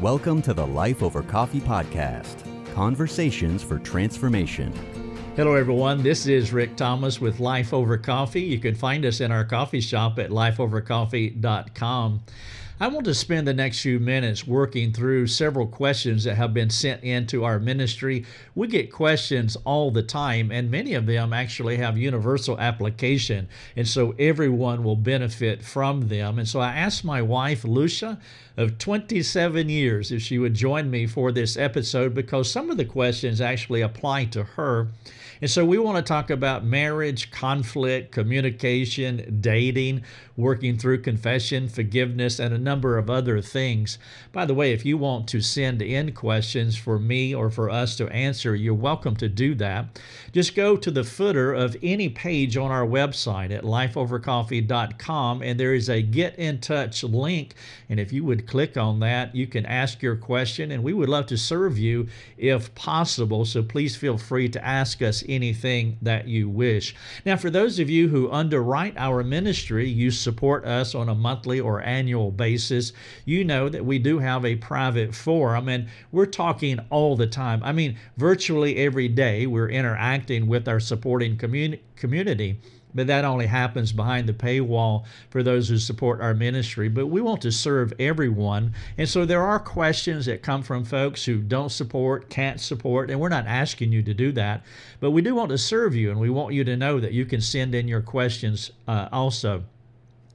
Welcome to the Life Over Coffee podcast Conversations for Transformation. Hello, everyone. This is Rick Thomas with Life Over Coffee. You can find us in our coffee shop at lifeovercoffee.com. I want to spend the next few minutes working through several questions that have been sent into our ministry. We get questions all the time, and many of them actually have universal application, and so everyone will benefit from them. And so I asked my wife, Lucia, of 27 years, if she would join me for this episode because some of the questions actually apply to her. And so we want to talk about marriage, conflict, communication, dating, working through confession, forgiveness, and a number of other things. By the way, if you want to send in questions for me or for us to answer, you're welcome to do that. Just go to the footer of any page on our website at lifeovercoffee.com and there is a get in touch link. And if you would click on that, you can ask your question and we would love to serve you if possible. So please feel free to ask us anything that you wish. Now, for those of you who underwrite our ministry, you support us on a monthly or annual basis, you know that we do have a private forum and we're talking all the time. I mean, virtually every day we're interacting with our supporting communi- community but that only happens behind the paywall for those who support our ministry. But we want to serve everyone. And so there are questions that come from folks who don't support, can't support, and we're not asking you to do that. But we do want to serve you, and we want you to know that you can send in your questions uh, also.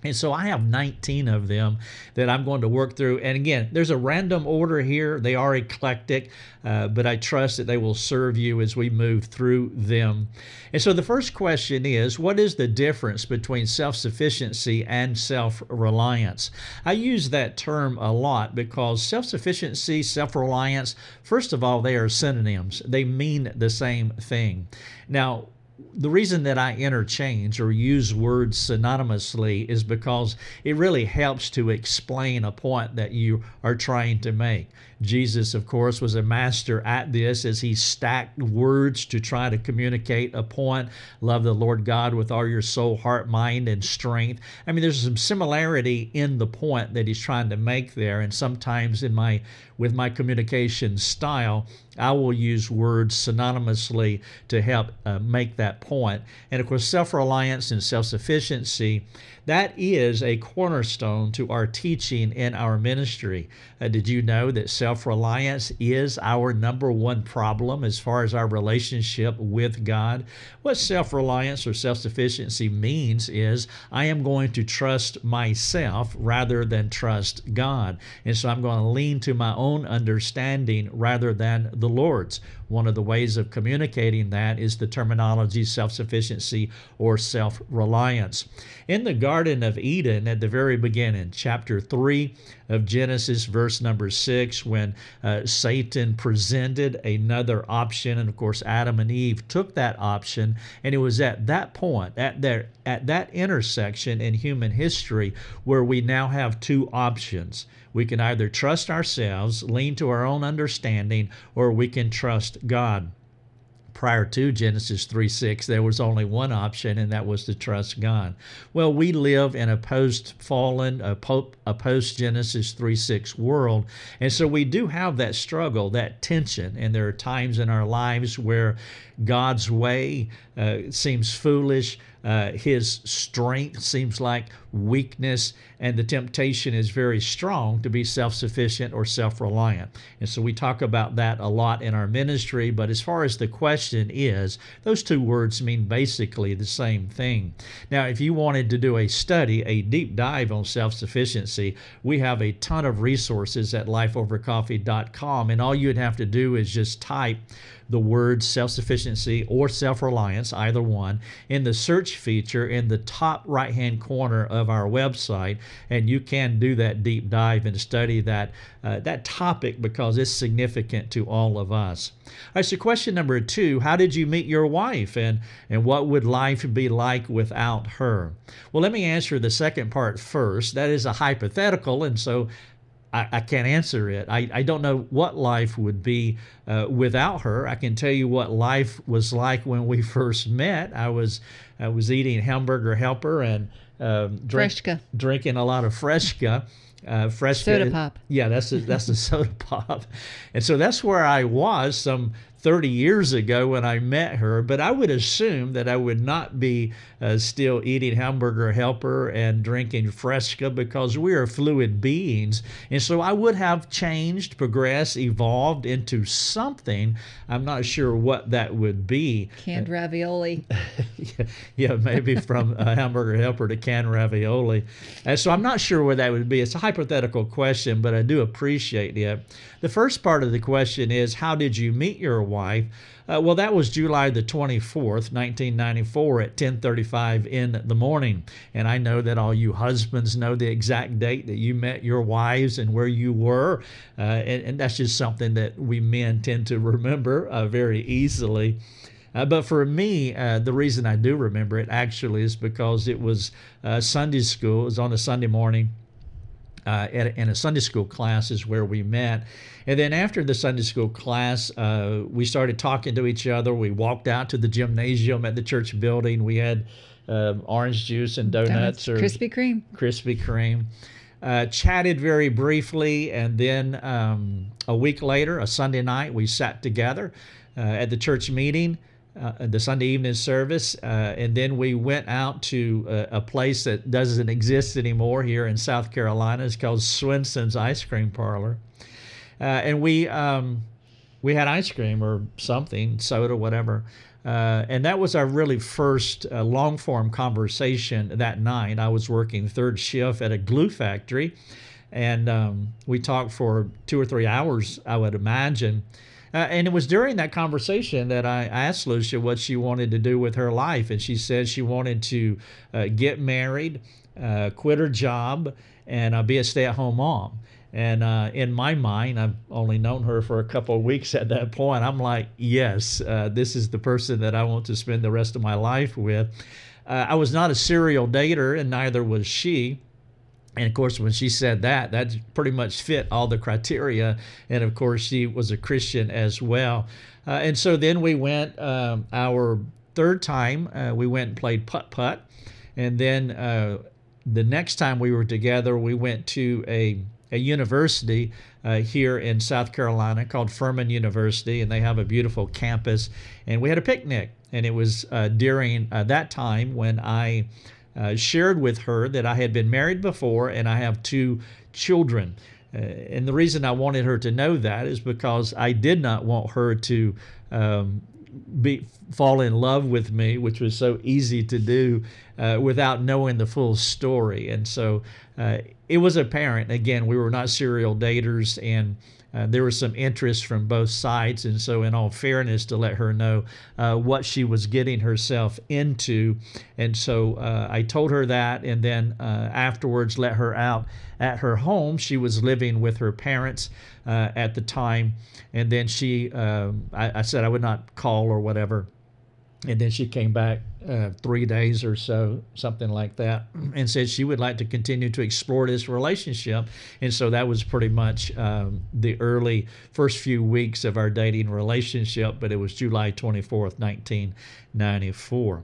And so I have 19 of them that I'm going to work through. And again, there's a random order here. They are eclectic, uh, but I trust that they will serve you as we move through them. And so the first question is what is the difference between self sufficiency and self reliance? I use that term a lot because self sufficiency, self reliance, first of all, they are synonyms, they mean the same thing. Now, the reason that I interchange or use words synonymously is because it really helps to explain a point that you are trying to make. Jesus, of course, was a master at this as he stacked words to try to communicate a point. Love the Lord God with all your soul, heart, mind, and strength. I mean, there's some similarity in the point that he's trying to make there. And sometimes in my with my communication style, I will use words synonymously to help uh, make that point. And of course, self reliance and self sufficiency that is a cornerstone to our teaching in our ministry. Uh, did you know that self reliance is our number one problem as far as our relationship with God? What self reliance or self sufficiency means is I am going to trust myself rather than trust God. And so I'm going to lean to my own understanding rather than the Lord's. One of the ways of communicating that is the terminology self sufficiency or self reliance. In the Garden of Eden, at the very beginning, chapter 3 of Genesis, verse number 6, when uh, Satan presented another option, and of course, Adam and Eve took that option, and it was at that point, at, there, at that intersection in human history, where we now have two options. We can either trust ourselves, lean to our own understanding, or we can trust God prior to Genesis 3 6, there was only one option, and that was to trust God. Well, we live in a post fallen, a, post Genesis 3 6 world. And so we do have that struggle, that tension. And there are times in our lives where God's way uh, seems foolish. Uh, his strength seems like weakness, and the temptation is very strong to be self sufficient or self reliant. And so we talk about that a lot in our ministry. But as far as the question is, those two words mean basically the same thing. Now, if you wanted to do a study, a deep dive on self sufficiency, we have a ton of resources at lifeovercoffee.com, and all you'd have to do is just type the words self sufficiency or self reliance, either one, in the search feature in the top right hand corner of our website. And you can do that deep dive and study that, uh, that topic because it's significant to all of us. All right, so question number two How did you meet your wife and, and what would life be like without her? Well, let me answer the second part first. That is a hypothetical, and so I, I, can't answer it. I, I don't know what life would be uh, without her. I can tell you what life was like when we first met. I was I was eating hamburger helper and um, drink, drinking a lot of Fresca. Uh, Fresca soda pop. Yeah, that's a, that's a soda pop, and so that's where I was some 30 years ago when I met her, but I would assume that I would not be uh, still eating hamburger helper and drinking Fresca because we are fluid beings. And so I would have changed, progressed, evolved into something. I'm not sure what that would be. Canned ravioli. yeah, yeah, maybe from a hamburger helper to canned ravioli. And so I'm not sure where that would be. It's a hypothetical question, but I do appreciate it. The first part of the question is How did you meet your wife? Uh, well, that was July the 24th, 1994 at 10:35 in the morning. And I know that all you husbands know the exact date that you met your wives and where you were. Uh, and, and, that's just something that we men tend to remember uh, very easily. Uh, but for me, uh, the reason I do remember it actually is because it was uh, Sunday school. It was on a Sunday morning uh, at, in a Sunday school class is where we met. And then after the Sunday school class, uh, we started talking to each other. We walked out to the gymnasium at the church building. We had um, orange juice and donuts, donuts or Krispy Kreme. Krispy Kreme. Uh, chatted very briefly, and then um, a week later, a Sunday night, we sat together uh, at the church meeting uh, the Sunday evening service, uh, and then we went out to a, a, place that doesn't exist anymore here in South Carolina. It's called Swensen's Ice Cream Parlor, uh, and we um, we had ice cream or something, soda, whatever. Uh, and that was our really first uh, long form conversation that night. I was working third shift at a glue factory, and um, we talked for two or three hours, I would imagine. Uh, and it was during that conversation that I asked Lucia what she wanted to do with her life. And she said she wanted to uh, get married, uh, quit her job, and uh, be a stay at home mom. And uh, in my mind, I've only known her for a couple of weeks at that point. I'm like, yes, uh, this is the person that I want to spend the rest of my life with. I was not a serial dater, and neither was she. And of course, when she said that, that pretty much fit all the criteria. And of course, she was a Christian as well. Uh, and so then we went um, our third time, uh, we went and played putt putt. And then uh, the next time we were together, we went to a, a university uh, here in South Carolina called Furman University, and they have a beautiful campus. And we had a picnic. And it was uh, during uh, that time when I uh, shared with her that I had been married before and I have two children. Uh, and the reason I wanted her to know that is because I did not want her to um, be fall in love with me, which was so easy to do uh, without knowing the full story. And so uh, it was apparent. Again, we were not serial daters, and uh, there was some interest from both sides, and so, in all fairness, to let her know uh, what she was getting herself into, and so uh, I told her that, and then uh, afterwards let her out at her home. She was living with her parents uh, at the time, and then she, um, I, I said I would not call or whatever and then she came back uh, three days or so, something like that, and said she would like to continue to explore this relationship. And so that was pretty much um, the early first few weeks of our dating relationship, but it was July 24th, 1994.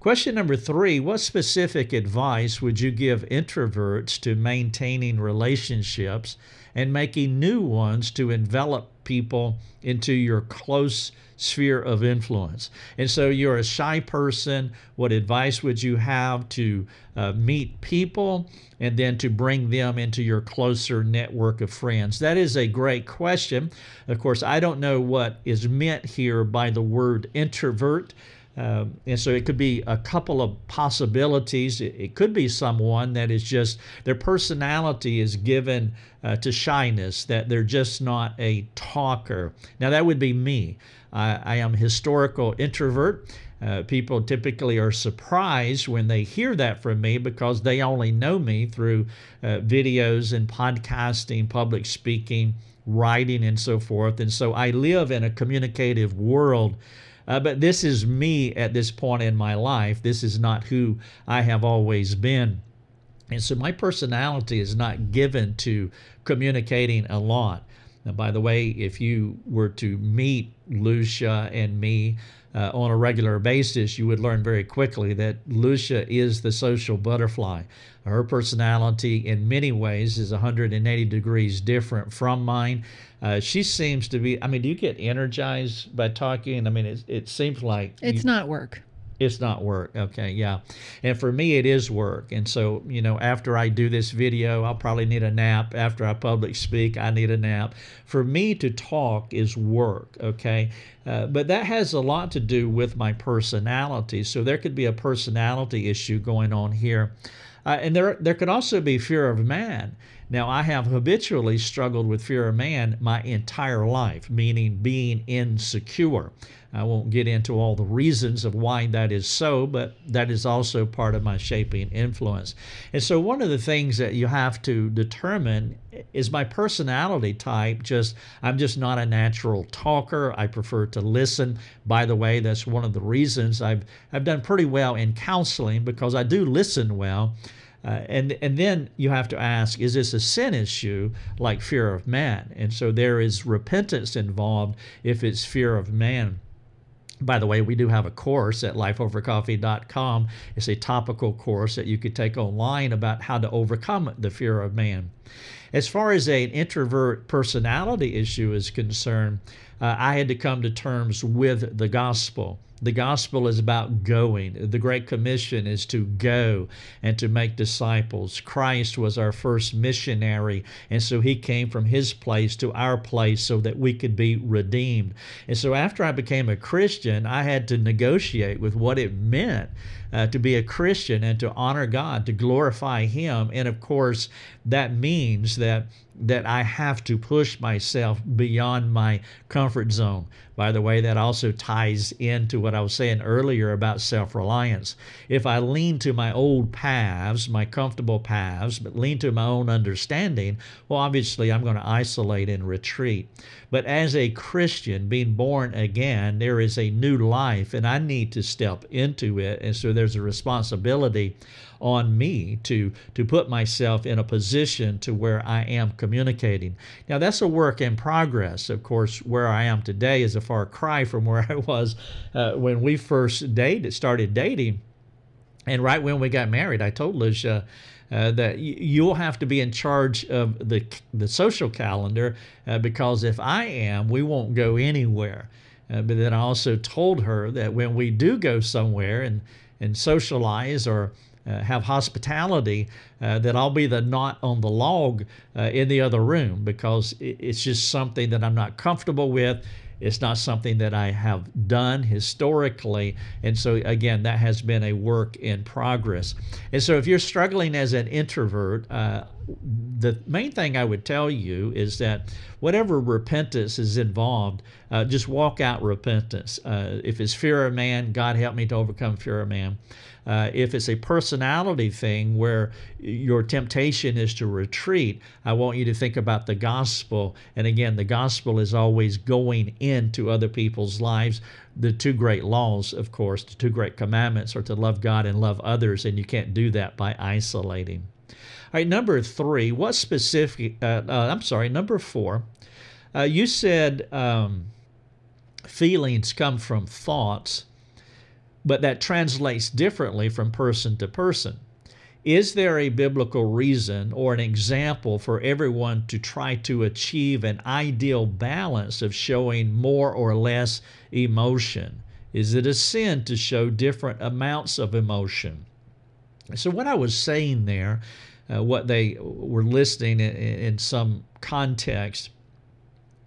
Question number three What specific advice would you give introverts to maintaining relationships and making new ones to envelop people into your close sphere of influence. And so you're a shy person. What advice would you have to uh, meet people and then to bring them into your closer network of friends? That is a great question. Of course, I don't know what is meant here by the word introvert. Um, and so it could be a couple of possibilities. It, it, could be someone that is just their personality is given uh, to shyness, that they're just not a talker. Now, that would be me. I, I am historical introvert. Uh, people typically are surprised when they hear that from me because they only know me through uh, videos and podcasting, public speaking, writing, and so forth. And so I live in a communicative world uh, but this is me at this point in my life. This is not who I have always been. And so my personality is not given to communicating a lot. Now, by the way, if you were to meet Lucia and me uh, on a regular basis, you would learn very quickly that Lucia is the social butterfly. Her personality, in many ways, is 180 degrees different from mine. Uh, she seems to be, I mean, do you get energized by talking? I mean, it, it seems like. It's you, not work it's not work. Okay yeah. And for me it is work. And so you know after i do this video i'll probably need a nap. After i public speak i need a nap. For me to talk is work okay? Uh, but that has a lot to do with my personality. So there could be a personality issue going on here. Uh, and there there could also be fear of man now, I have habitually struggled with fear of man my entire life, meaning being insecure. I won't get into all the reasons of why that is so, but that is also part of my shaping influence. And so, one of the things that you have to determine is my personality type just, I'm just not a natural talker. I prefer to listen. By the way, that's one of the reasons I've, I've done pretty well in counseling because I do listen well. Uh, and and then you have to ask, is this a sin issue like fear of man? And so there is repentance involved if it's fear of man. By the way, we do have a course at lifeovercoffee.com. It's a topical course that you could take online about how to overcome the fear of man. As far as an introvert personality issue is concerned, uh, I had to come to terms with the gospel. The gospel is about going. The Great Commission is to go and to make disciples. Christ was our first missionary, and so he came from his place to our place so that we could be redeemed. And so after I became a Christian, I had to negotiate with what it meant uh, to be a Christian and to honor God, to glorify Him. And of course, that means that that I have to push myself beyond my comfort zone. By the way, that also ties into what I was saying earlier about self reliance. If I lean to my old paths, my comfortable paths, but lean to my own understanding, well, obviously I'm going to isolate and retreat. But as a Christian, being born again, there is a new life, and I need to step into it. And so there's a responsibility on me to to put myself in a position to where I am communicating. Now that's a work in progress. Of course, where I am today is a far cry from where I was uh, when we first dated, started dating. And right when we got married, I told Lucia. Uh, that you'll have to be in charge of the the social calendar uh, because if I am, we won't go anywhere. Uh, but then I also told her that when we do go somewhere and and socialize or uh, have hospitality, uh, that I'll be the knot on the log uh, in the other room because it's just something that I'm not comfortable with. It's not something that I have done historically. And so, again, that has been a work in progress. And so, if you're struggling as an introvert, uh, the main thing I would tell you is that whatever repentance is involved, uh, just walk out repentance. Uh, if it's fear of man, God help me to overcome fear of man. Uh, if it's a personality thing where your temptation is to retreat, I want you to think about the gospel. And again, the gospel is always going into other people's lives. The two great laws, of course, the two great commandments are to love God and love others, and you can't do that by isolating. Right, number three, what specific, uh, uh, I'm sorry, number four, uh, you said um, feelings come from thoughts, but that translates differently from person to person. Is there a biblical reason or an example for everyone to try to achieve an ideal balance of showing more or less emotion? Is it a sin to show different amounts of emotion? So, what I was saying there uh, what they were listing in, in some context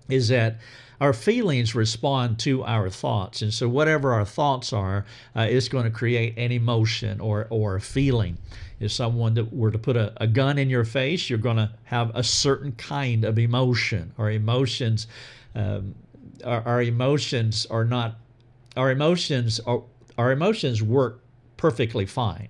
is that our feelings respond to our thoughts. And so, whatever our thoughts are, uh, it's going to create an emotion or, or a feeling. If someone that were to put a, a gun in your face, you're going to have a certain kind of emotion. Our emotions, um, our, our emotions are not, our emotions are, our emotions work perfectly fine.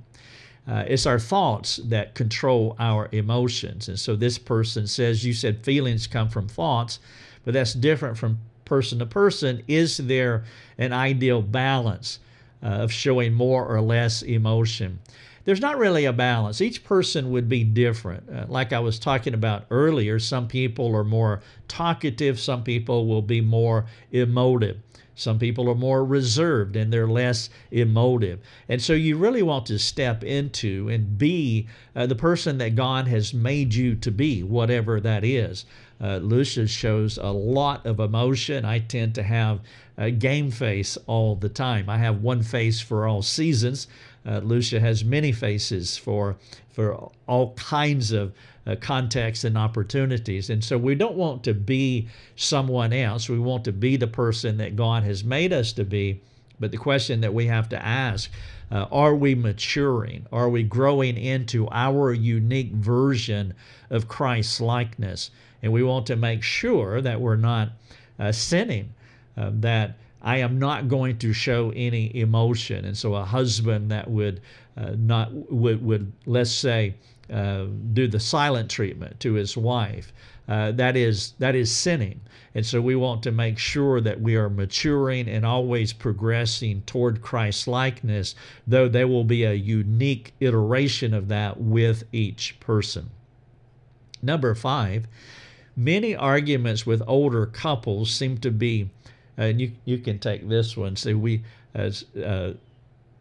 Uh, it's our thoughts that control our emotions. And so this person says, You said feelings come from thoughts, but that's different from person to person. Is there an ideal balance uh, of showing more or less emotion? there's not really a balance. Each person would be different. Uh, like I was talking about earlier, some people are more talkative, some people will be more emotive. Some people are more reserved and they're less emotive. And so you really want to step into and be uh, the person that God has made you to be, whatever that is. Uh, Lucia shows a lot of emotion. I tend to have a game face all the time. I have one face for all seasons. Uh, Lucia has many faces for for all kinds of uh, contexts and opportunities. And so we don't want to be someone else. We want to be the person that God has made us to be. But the question that we have to ask uh, are we maturing? Are we growing into our unique version of Christ's likeness? And we want to make sure that we're not uh, sinning, uh, that I am not going to show any emotion. And so a husband that would uh, not would, would let's say uh, do the silent treatment to his wife. Uh, that is that is sinning, and so we want to make sure that we are maturing and always progressing toward Christ likeness. Though there will be a unique iteration of that with each person. Number five, many arguments with older couples seem to be, and you you can take this one. See, we as uh,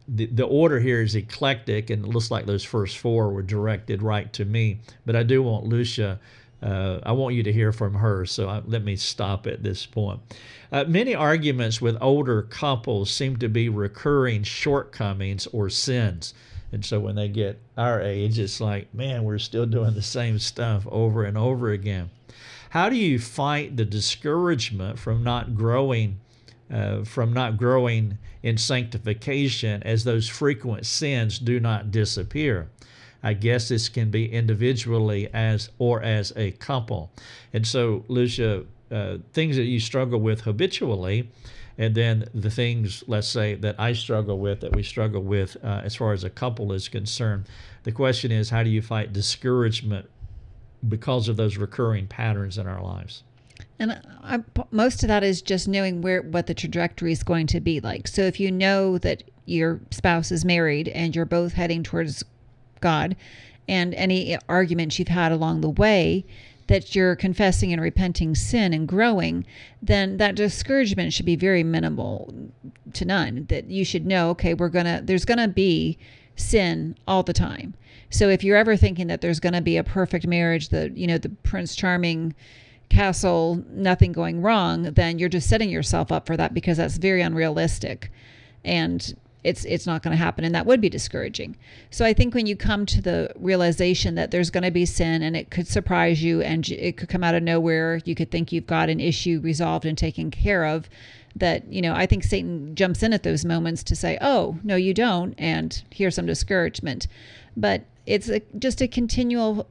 the, the order here is eclectic, and it looks like those first four were directed right to me. But I do want Lucia, uh, I want you to hear from her, so I, let me stop at this point. Uh, many arguments with older couples seem to be recurring shortcomings or sins. And so when they get our age, it's like, man, we're still doing the same stuff over and over again. How do you fight the discouragement from not growing uh, from not growing in sanctification as those frequent sins do not disappear. I guess this can be individually as or as a couple. And so, Lucia, uh, things that you struggle with habitually, and then the things, let's say, that I struggle with, that we struggle with uh, as far as a couple is concerned. The question is, how do you fight discouragement because of those recurring patterns in our lives? And I, most of that is just knowing where what the trajectory is going to be like. So if you know that your spouse is married and you're both heading towards God, and any arguments you've had along the way that you're confessing and repenting sin and growing, then that discouragement should be very minimal to none. That you should know, okay, we're gonna there's gonna be sin all the time. So if you're ever thinking that there's gonna be a perfect marriage, the you know the Prince Charming castle, nothing going wrong, then you're just setting yourself up for that because that's very unrealistic. And it's it's not going to happen and that would be discouraging. So I think when you come to the realization that there's going to be sin and it could surprise you and it could come out of nowhere, you could think you've got an issue resolved and taken care of that, you know, I think Satan jumps in at those moments to say, "Oh, no you don't," and here's some discouragement. But it's a, just a continual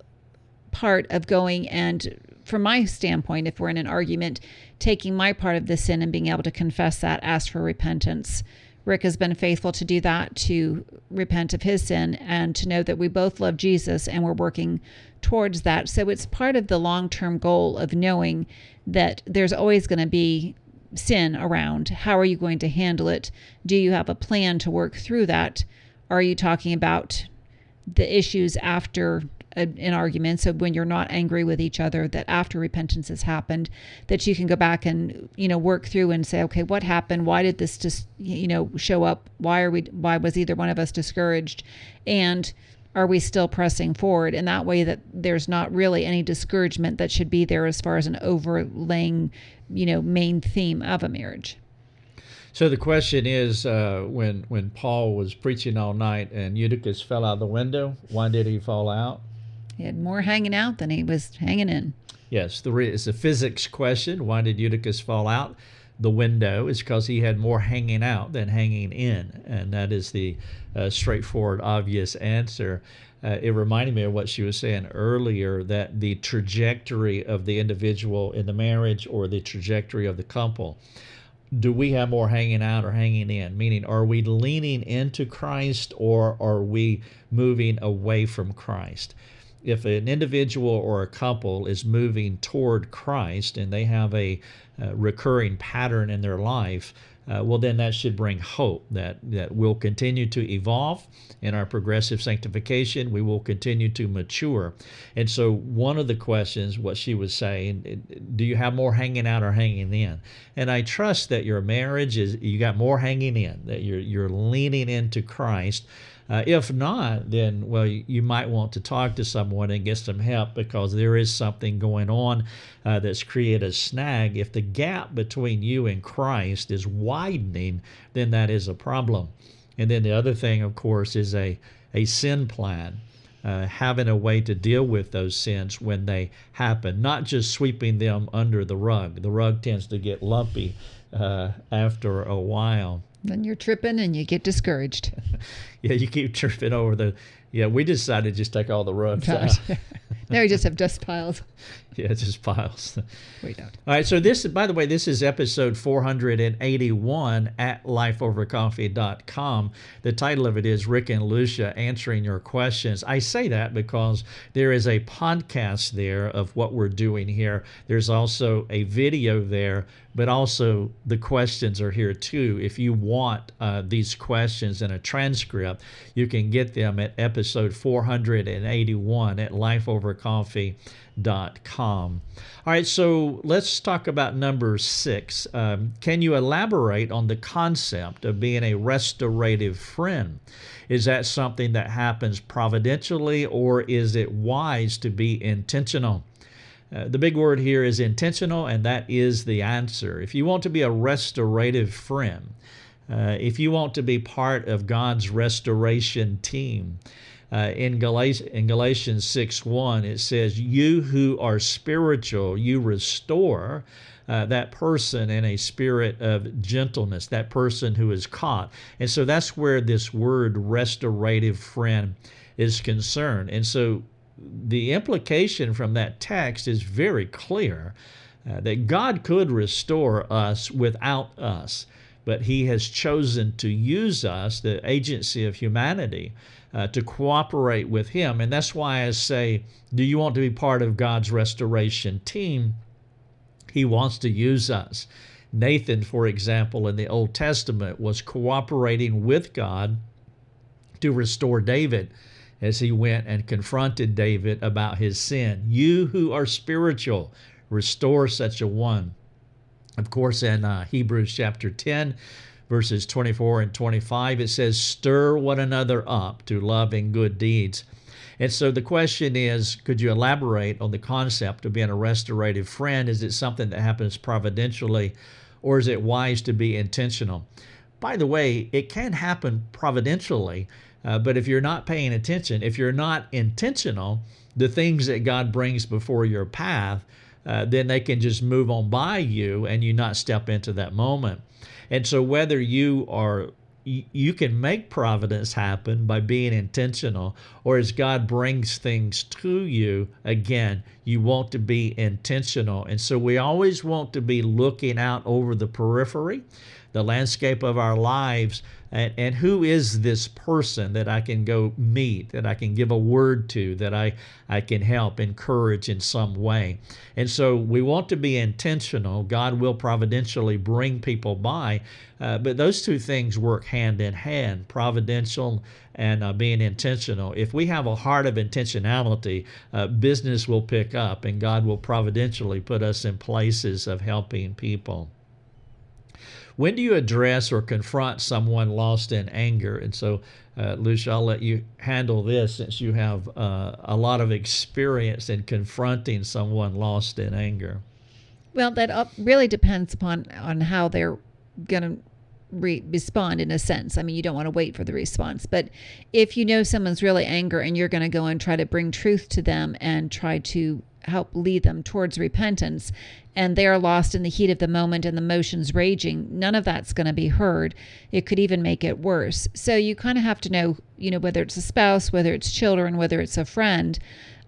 part of going and from my standpoint, if we're in an argument, taking my part of the sin and being able to confess that, ask for repentance. Rick has been faithful to do that, to repent of his sin, and to know that we both love Jesus and we're working towards that. So it's part of the long term goal of knowing that there's always going to be sin around. How are you going to handle it? Do you have a plan to work through that? Are you talking about the issues after an argument so when you're not angry with each other that after repentance has happened that you can go back and you know work through and say okay what happened? Why did this just you know show up? Why are we why was either one of us discouraged? And are we still pressing forward? In that way that there's not really any discouragement that should be there as far as an overlaying you know main theme of a marriage so the question is, uh, when when Paul was preaching all night and Eutychus fell out the window, why did he fall out? He had more hanging out than he was hanging in. Yes, the re- it's a physics question. Why did Eutychus fall out the window? It's because he had more hanging out than hanging in, and that is the uh, straightforward, obvious answer. Uh, it reminded me of what she was saying earlier that the trajectory of the individual in the marriage or the trajectory of the couple do we have more hanging out or hanging in? Meaning, are we leaning into Christ or are we moving away from Christ? if an individual or a couple is moving toward Christ and they have a, a recurring pattern in their life, uh, well, then that should bring hope that, that we'll continue to evolve in our progressive sanctification. We will continue to mature. And so, one of the questions, what she was saying, do you have more hanging out or hanging in? And I trust that your marriage is, you got more hanging in, that you're, you're leaning into Christ. Uh, if not, then, well, you, you, might want to talk to someone and get some help because there is something going on uh, that's created a snag. If the gap between you and Christ is widening, then that is a problem. And then the other thing, of course, is a, a sin plan. Uh, having a way to deal with those sins when they happen, not just sweeping them under the rug. The rug tends to get lumpy uh, after a while. Then you're tripping and you get discouraged. yeah, you keep tripping over the. Yeah, we decided to just take all the rugs out. now we just have dust piles. yeah, just piles. We don't. All right, so this, by the way, this is episode 481 at lifeovercoffee.com. The title of it is Rick and Lucia Answering Your Questions. I say that because there is a podcast there of what we're doing here. There's also a video there, but also the questions are here too. If you want uh, these questions in a transcript, you can get them at episode 481 at lifeovercoffee.com. All right, so let's talk about number six. Um, can you elaborate on the concept of being a restorative friend? Is that something that happens providentially or is it wise to be intentional? Uh, the big word here is intentional, and that is the answer. If you want to be a restorative friend, uh, if you want to be part of God's restoration team, uh, in, Galatians, in Galatians 6 1, it says, You who are spiritual, you restore uh, that person in a spirit of gentleness, that person who is caught. And so that's where this word restorative friend is concerned. And so the implication from that text is very clear uh, that God could restore us without us, but He has chosen to use us, the agency of humanity, uh, to cooperate with Him. And that's why I say, do you want to be part of God's restoration team? He wants to use us. Nathan, for example, in the Old Testament, was cooperating with God to restore David as he went and confronted David about his sin. You who are spiritual, restore such a one. Of course, in uh, Hebrews chapter 10, verses 24 and 25, it says, Stir one another up to love and good deeds. And so the question is could you elaborate on the concept of being a restorative friend? Is it something that happens providentially, or is it wise to be intentional? By the way, it can happen providentially, uh, but if you're not paying attention, if you're not intentional, the things that God brings before your path, uh, then they can just move on by you and you not step into that moment. And so, whether you are you can make providence happen by being intentional, or as God brings things to you, again, you want to be intentional. And so we always want to be looking out over the periphery, the landscape of our lives, and, and who is this person that I can go meet, that I can give a word to, that I, I can help, encourage in some way. And so we want to be intentional. God will providentially bring people by, uh, but those two things work hand in hand providential and uh, being intentional. If we have a heart of intentionality, uh, business will pick up and God will providentially put us in places of helping people. When do you address or confront someone lost in anger? And so, uh, Lucia, I'll let you handle this since you have uh, a lot of experience in confronting someone lost in anger. Well, that really depends upon on how they're going to re- respond in a sense. I mean, you don't want to wait for the response, but if you know someone's really angry and you're going to go and try to bring truth to them and try to help lead them towards repentance and they're lost in the heat of the moment and the motions raging none of that's going to be heard. It could even make it worse. So you kind of have to know you know whether it's a spouse whether it's children whether it's a friend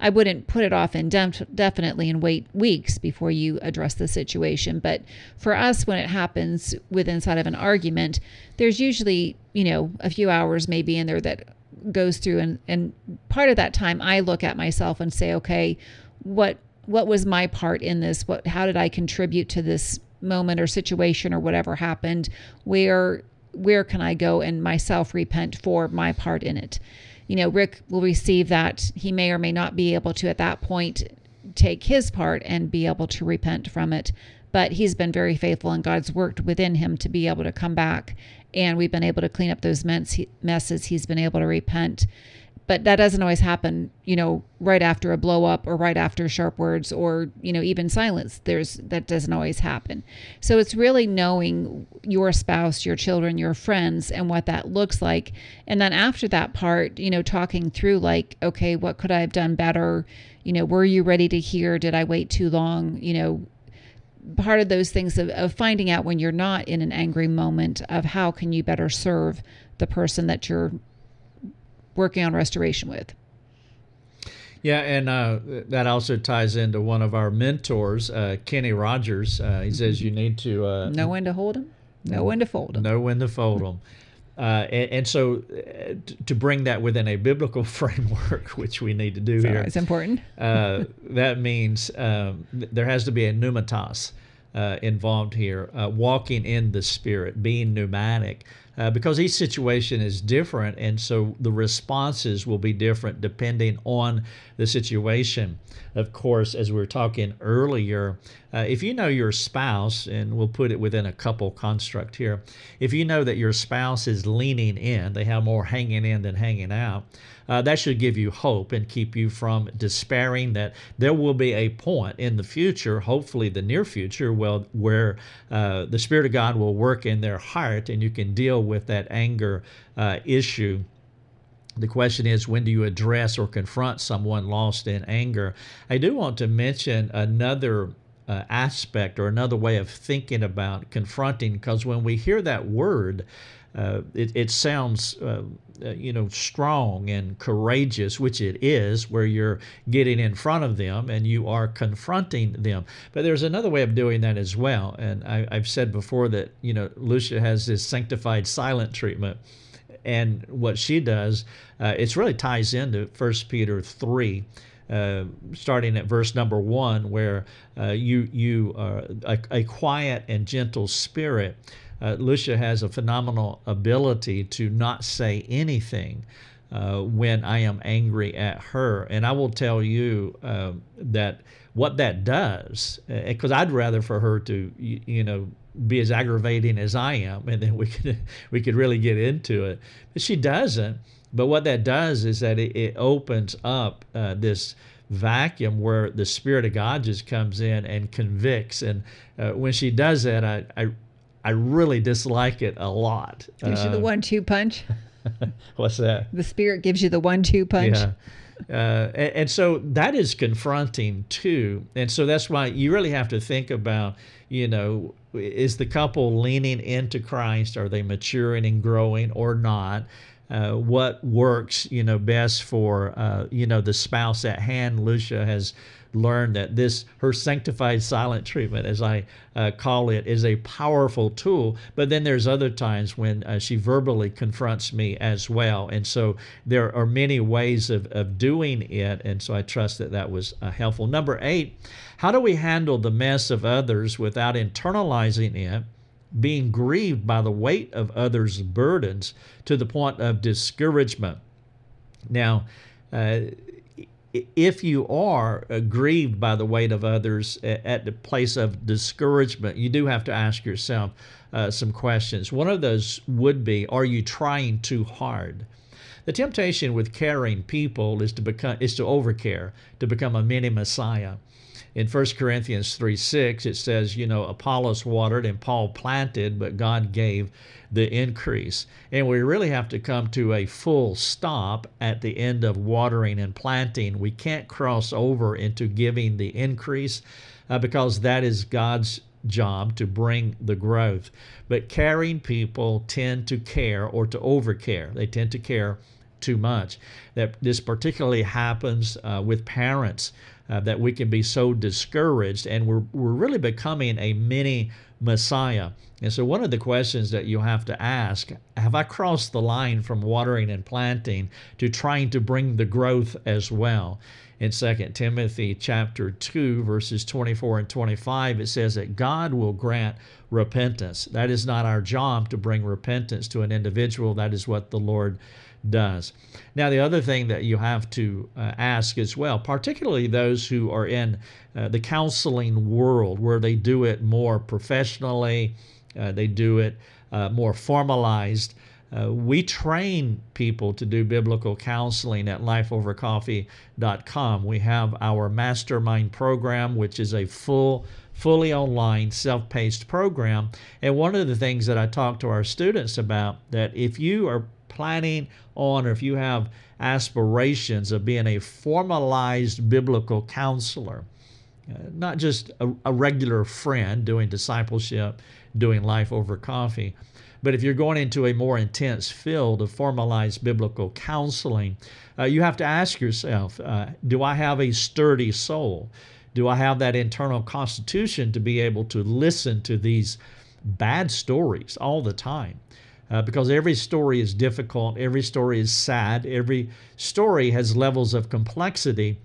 i wouldn't put it off indefinitely and wait weeks before you address the situation. But for us when it happens with inside of an argument there's usually you know a few hours maybe in there that goes through and and part of that time i look at myself and say okay what what was my part in this what how did i contribute to this moment or situation or whatever happened where where can I go and myself repent for my part in it? You know, Rick will receive that. He may or may not be able to at that point take his part and be able to repent from it. But he's been very faithful and God's worked within him to be able to come back. And we've been able to clean up those messes. He's been able to repent but that doesn't always happen you know right after a blow up or right after sharp words or you know even silence. There's that doesn't always happen. So it's really knowing your spouse your children your friends and what that looks like. And then after that part you know talking through like okay what could i have done better? You know were you ready to hear? Did i wait too long? You know part of those things of, of finding out when you're not in an angry moment of how can you better serve the person that you're working on restoration with. Yeah, and uh, that also ties into one of our mentors, uh, Kenny Rogers. Uh, he says you need to uh, know when to hold them, know when to fold them, know when to fold them. Uh, and, and, so, uh, to bring that within a biblical framework, which we need to do so here, it's important. that means um, there has to be a pneumatos involved here, walking in the Spirit, being pneumatic uh, because each situation is different, and so the responses will be different depending on the situation. Of course, as we were talking earlier, uh, if you know your spouse, and we'll put it within a couple construct here, if you know that your spouse is leaning in, they have more hanging in than hanging out, uh, that should give you hope and keep you from despairing that there will be a point in the future, hopefully the near future, well, where uh, the Spirit of God will work in their heart and you can deal with that anger uh, issue. The question is, when do you address or confront someone lost in anger? I do want to mention another uh, aspect or another way of thinking about confronting, because when we hear that word, uh, it, it sounds uh, uh, you know strong and courageous which it is where you're getting in front of them and you are confronting them. But there's another way of doing that as well. And I, have said before that you know lucia has this sanctified silent treatment. And what she does uh, it really ties into First peter 3 uh, starting at verse number one, where uh, you you are a, a, quiet and gentle spirit uh, Lucia has a phenomenal ability to not say anything uh, when I am angry at her. And I will tell you uh, that what that does, because uh, I'd rather for her to, you, you, know, be as aggravating as I am, and then we could we could really get into it. But she doesn't. But what that does is that it, it opens up uh, this vacuum where the Spirit of God just comes in and convicts. And uh, when she does that, I, I I really dislike it a lot. Gives you the uh, one-two punch. what's that? The spirit gives you the one-two punch. Yeah. Uh, and, and, so that is confronting too. And so that's why you really have to think about, you know, is the couple leaning into Christ? Are they maturing and growing or not? Uh, what works, you know, best for, uh, you know, the spouse at hand. Lucia has learned that this, her sanctified silent treatment, as I uh, call it, is a powerful tool. But then there's other times when uh, she verbally confronts me as well. And so there are many ways of, of doing it. And so I trust that that was uh, helpful. Number eight, how do we handle the mess of others without internalizing it? Being grieved by the weight of others' burdens to the point of discouragement. Now, uh, if you are grieved by the weight of others at the place of discouragement, you do have to ask yourself uh, some questions. One of those would be Are you trying too hard? The temptation with caring people is to become is to overcare, to become a mini messiah in 1 Corinthians 3 6, it says, you know, Apollos watered and Paul planted, but God gave the increase. And we really have to come to a full stop at the end of watering and planting. We can't cross over into giving the increase uh, because that is God's job to bring the growth. But caring people tend to care or to overcare. They tend to care too much. That this particularly happens uh, with parents uh, that we can be so discouraged and we're, we're really becoming a mini Messiah. And so, one of the questions that you have to ask have I crossed the line from watering and planting to trying to bring the growth as well? in 2 Timothy chapter 2 verses 24 and 25 it says that God will grant repentance. That is not our job to bring repentance to an individual. That is what the Lord does. Now, the other thing that you have to uh, ask as well, particularly those who are in uh, the counseling world where they do it more professionally, uh, they do it uh, more formalized. Uh, we train people to do biblical counseling at lifeovercoffee.com. We have our mastermind program, which is a full, fully online, self paced program. And one of the things that I talk to our students about that if you are planning on or if you have aspirations of being a formalized biblical counselor, uh, not just a, a regular friend doing discipleship, doing life over coffee, but if you're going into a more intense field of formalized biblical counseling, uh, you have to ask yourself uh, do I have a sturdy soul? Do I have that internal constitution to be able to listen to these bad stories all the time? Uh, because every story is difficult, every story is sad, every story has levels of complexity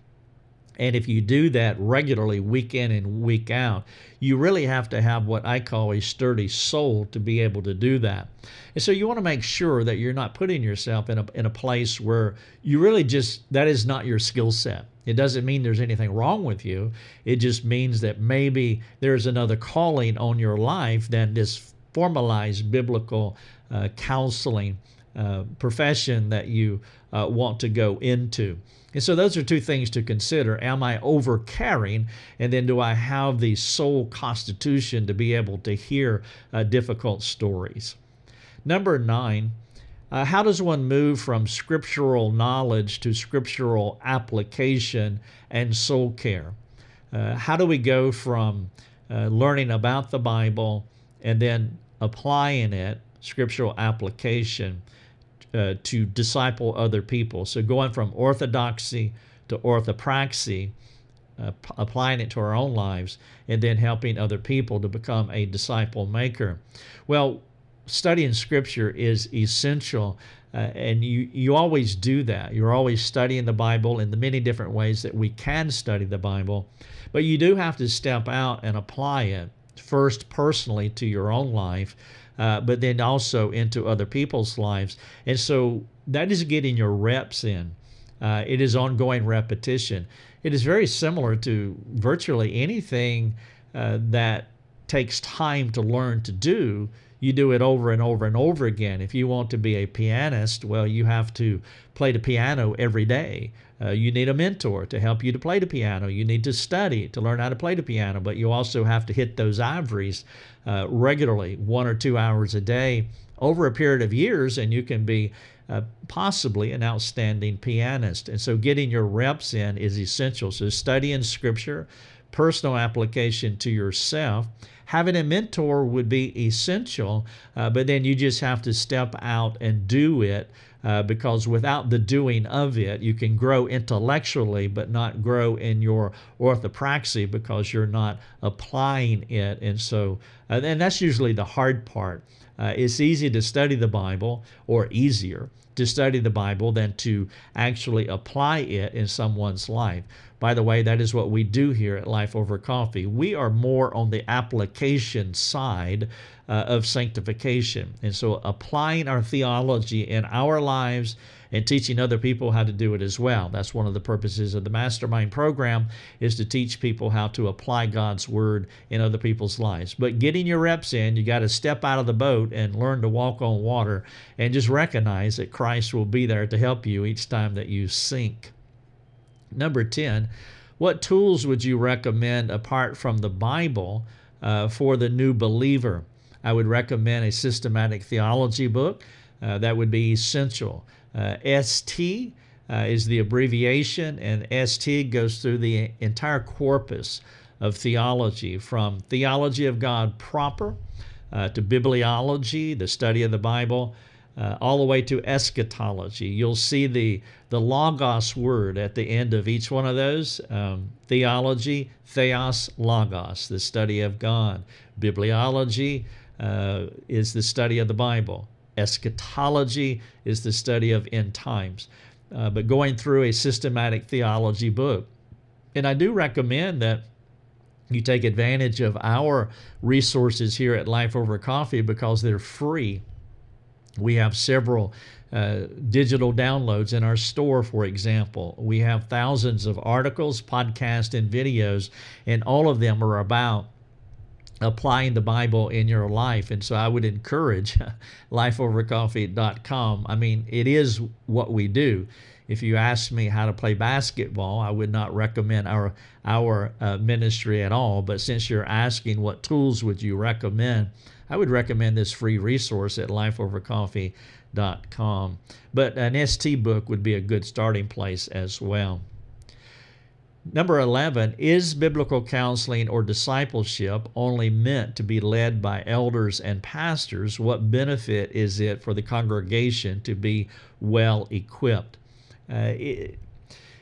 and if you do that regularly, week in and week out, you really have to have what I call a sturdy soul to be able to do that. And so you want to make sure that you're not putting yourself in a, in a place where you really just, that is not your skill set. It doesn't mean there's anything wrong with you. It just means that maybe there's another calling on your life than this formalized biblical counseling uh, profession that you uh, want to go into. And so those are two things to consider. Am I over caring? And then do I have the soul constitution to be able to hear uh, difficult stories? Number nine, uh, how does one move from scriptural knowledge to scriptural application and soul care? Uh, how do we go from uh, learning about the Bible and then applying it, scriptural application, uh, to disciple other people. So going from orthodoxy to orthopraxy, uh, p- applying it to our own lives, and then helping other people to become a disciple maker. Well, studying scripture is essential. Uh, and you, you always do that. You're always studying the Bible in the many different ways that we can study the Bible. But you do have to step out and apply it first personally to your own life uh, but then also into other people's lives. And so that is getting your reps in. Uh, it is ongoing repetition. It is very similar to virtually anything uh, that takes time to learn to do. You do it over and over and over again. If you want to be a pianist, well, you have to play the piano every day. Uh, you need a mentor to help you to play the piano. You need to study to learn how to play the piano, but you also have to hit those ivories uh, regularly, one or two hours a day, over a period of years, and you can be uh, possibly an outstanding pianist. And so, getting your reps in is essential. So, studying scripture, personal application to yourself. Having a mentor would be essential, uh, but then you just have to step out and do it uh, because without the doing of it, you can grow intellectually, but not grow in your orthopraxy because you're not applying it. And so, uh, and that's usually the hard part. Uh, it's easy to study the Bible, or easier to study the Bible than to actually apply it in someone's life. By the way, that is what we do here at Life Over Coffee. We are more on the application side uh, of sanctification. And so applying our theology in our lives and teaching other people how to do it as well. That's one of the purposes of the mastermind program is to teach people how to apply God's word in other people's lives. But getting your reps in, you got to step out of the boat and learn to walk on water and just recognize that Christ will be there to help you each time that you sink. Number 10, what tools would you recommend apart from the Bible uh, for the new believer? I would recommend a systematic theology book. Uh, that would be essential. Uh, ST uh, is the abbreviation, and ST goes through the entire corpus of theology from theology of God proper uh, to bibliology, the study of the Bible, uh, all the way to eschatology. You'll see the, the Logos word at the end of each one of those um, theology, theos, logos, the study of God, bibliology, uh, is the study of the Bible. Eschatology is the study of end times. uh, but going through a systematic theology book. And I do recommend that you take advantage of our resources here at Life Over Coffee because they're free. We have several uh, digital downloads in our store, for example. We have thousands of articles, podcasts, and videos, and all of them are about applying the Bible in your life. And so I would encourage lifeovercoffee.com. I mean, it is what we do. If you ask me how to play basketball, I would not recommend our our uh, ministry at all. But since you're asking what tools would you recommend, I would recommend this free resource at lifeovercoffee.com. But an ST book would be a good starting place as well. Number 11 is biblical counseling or discipleship only meant to be led by elders and pastors? What benefit is it for the congregation to be well equipped? Uh, it,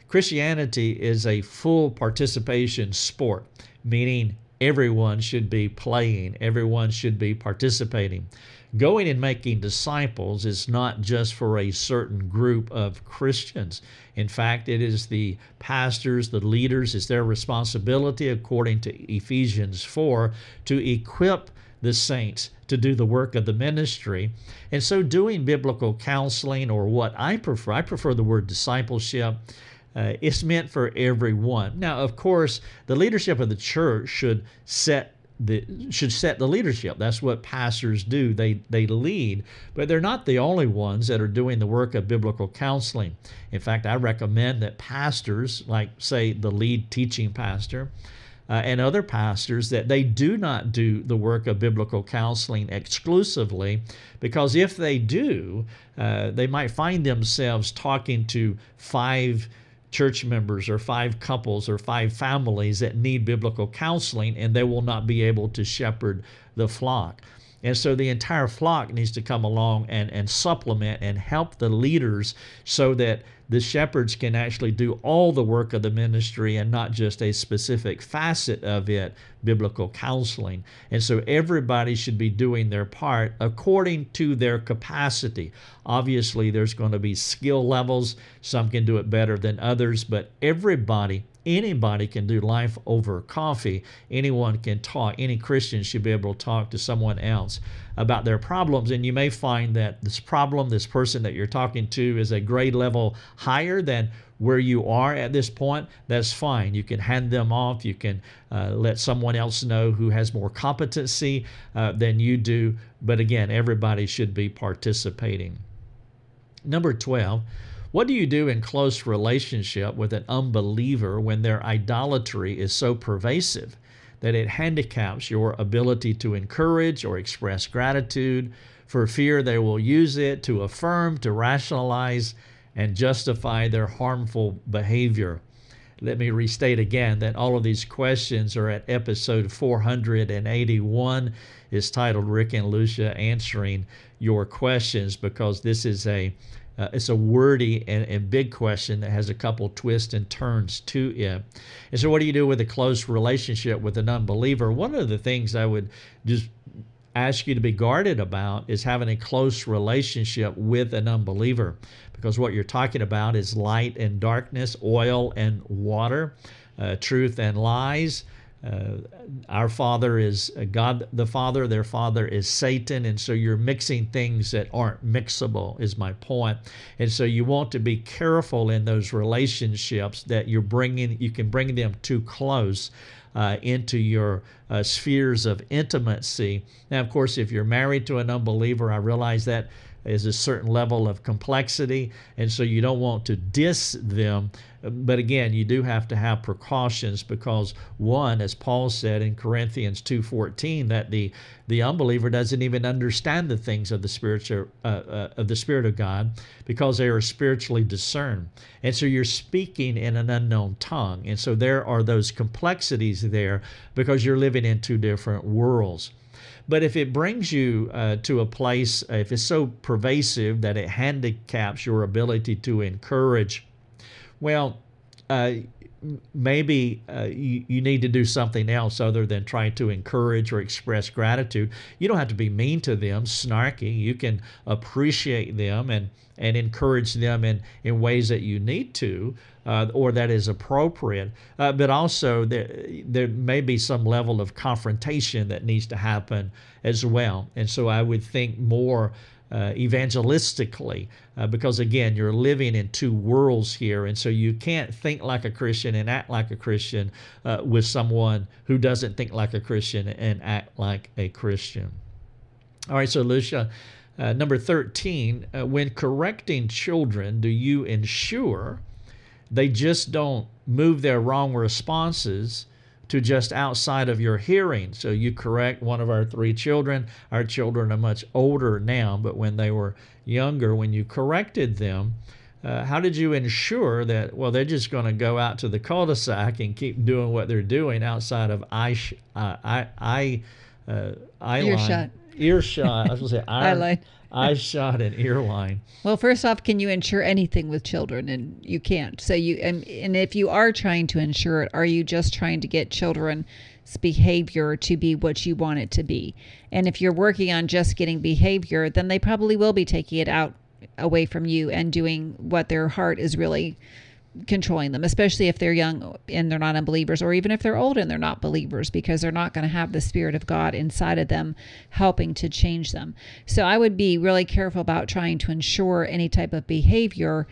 Christianity is a full participation sport, meaning everyone should be playing, everyone should be participating. Going and making disciples is not just for a certain group of Christians. In fact, it is the pastors, the leaders, it's their responsibility, according to Ephesians 4, to equip the saints to do the work of the ministry. And so, doing biblical counseling, or what I prefer, I prefer the word discipleship. Uh, it's meant for everyone. Now, of course, the leadership of the church should set the should set the leadership. That's what pastors do. They they lead, but they're not the only ones that are doing the work of biblical counseling. In fact, I recommend that pastors, like say the lead teaching pastor, uh, and other pastors, that they do not do the work of biblical counseling exclusively, because if they do, uh, they might find themselves talking to five church members or five couples or five families that need biblical counseling and they will not be able to shepherd the flock. And so the entire flock needs to come along and, and supplement and help the leaders so that the shepherds can actually do all the work of the ministry and not just a specific facet of it, biblical counseling. And so everybody should be doing their part according to their capacity. Obviously, there's going to be skill levels. Some can do it better than others, but everybody anybody can do life over coffee. Anyone can talk. Any Christian should be able to talk to someone else about their problems. And you may find that this problem, this person that you're talking to, is a grade level higher than where you are at this point. That's fine. You can hand them off. You can uh, let someone else know who has more competency uh, than you do. But again, everybody should be participating. Number 12 what do you do in close relationship with an unbeliever when their idolatry is so pervasive that it handicaps your ability to encourage or express gratitude for fear they will use it to affirm, to rationalize, and justify their harmful behavior? Let me restate again that all of these questions are at episode 481. It's titled Rick and Lucia Answering Your Questions because this is a uh, it's a wordy and, and big question that has a couple twists and turns to it. And so, what do you do with a close relationship with an unbeliever? One of the things I would just ask you to be guarded about is having a close relationship with an unbeliever because what you're talking about is light and darkness, oil and water, uh, truth and lies. Uh, our father is uh, God the Father, their father is Satan, and so you're mixing things that aren't mixable, is my point. And so you want to be careful in those relationships that you're bringing, you can bring them too close. Uh, into your uh, spheres of intimacy. Now, of course, if you're married to an unbeliever, I realize that is a certain level of complexity, and so you don't want to diss them. But again, you do have to have precautions because one, as Paul said in Corinthians 2:14, that the the unbeliever doesn't even understand the things of the spiritual uh, uh, of the Spirit of God because they are spiritually discerned, and so you're speaking in an unknown tongue, and so there are those complexities there because you're living in two different worlds. But if it brings you uh, to a place, if it's so pervasive that it handicaps your ability to encourage, well, uh, maybe uh, you, you need to do something else other than trying to encourage or express gratitude. You don't have to be mean to them, snarky. You can appreciate them and, and encourage them in, in ways that you need to uh, or that is appropriate. Uh, but also, there, there may be some level of confrontation that needs to happen as well. And so I would think more uh, evangelistically, uh, because again, you're living in two worlds here, and so you can't think like a Christian and act like a Christian uh, with someone who doesn't think like a Christian and act like a Christian. All right, so Lucia, uh, number 13, uh, when correcting children, do you ensure they just don't move their wrong responses? To just outside of your hearing. So you correct one of our three children. Our children are much older now, but when they were younger, when you corrected them, uh, how did you ensure that well they're just going to go out to the cul-de-sac and keep doing what they're doing outside of eye sh- uh, eye eye uh, eye earshot earshot I was going to say eye line eye shot an ear line. Well, first off, can you insure anything with children? And you can't. So you and, and if you are trying to insure it, are you just trying to get children's behavior to be what you want it to be? And if you're working on just getting behavior, then they probably will be taking it out away from you and doing what their heart is really controlling them, especially if they're young and they're not unbelievers, or even if they're old and they're not believers, because they're not going to have the Spirit of God inside of them helping to change them. So I would be really careful about trying to ensure any type of behavior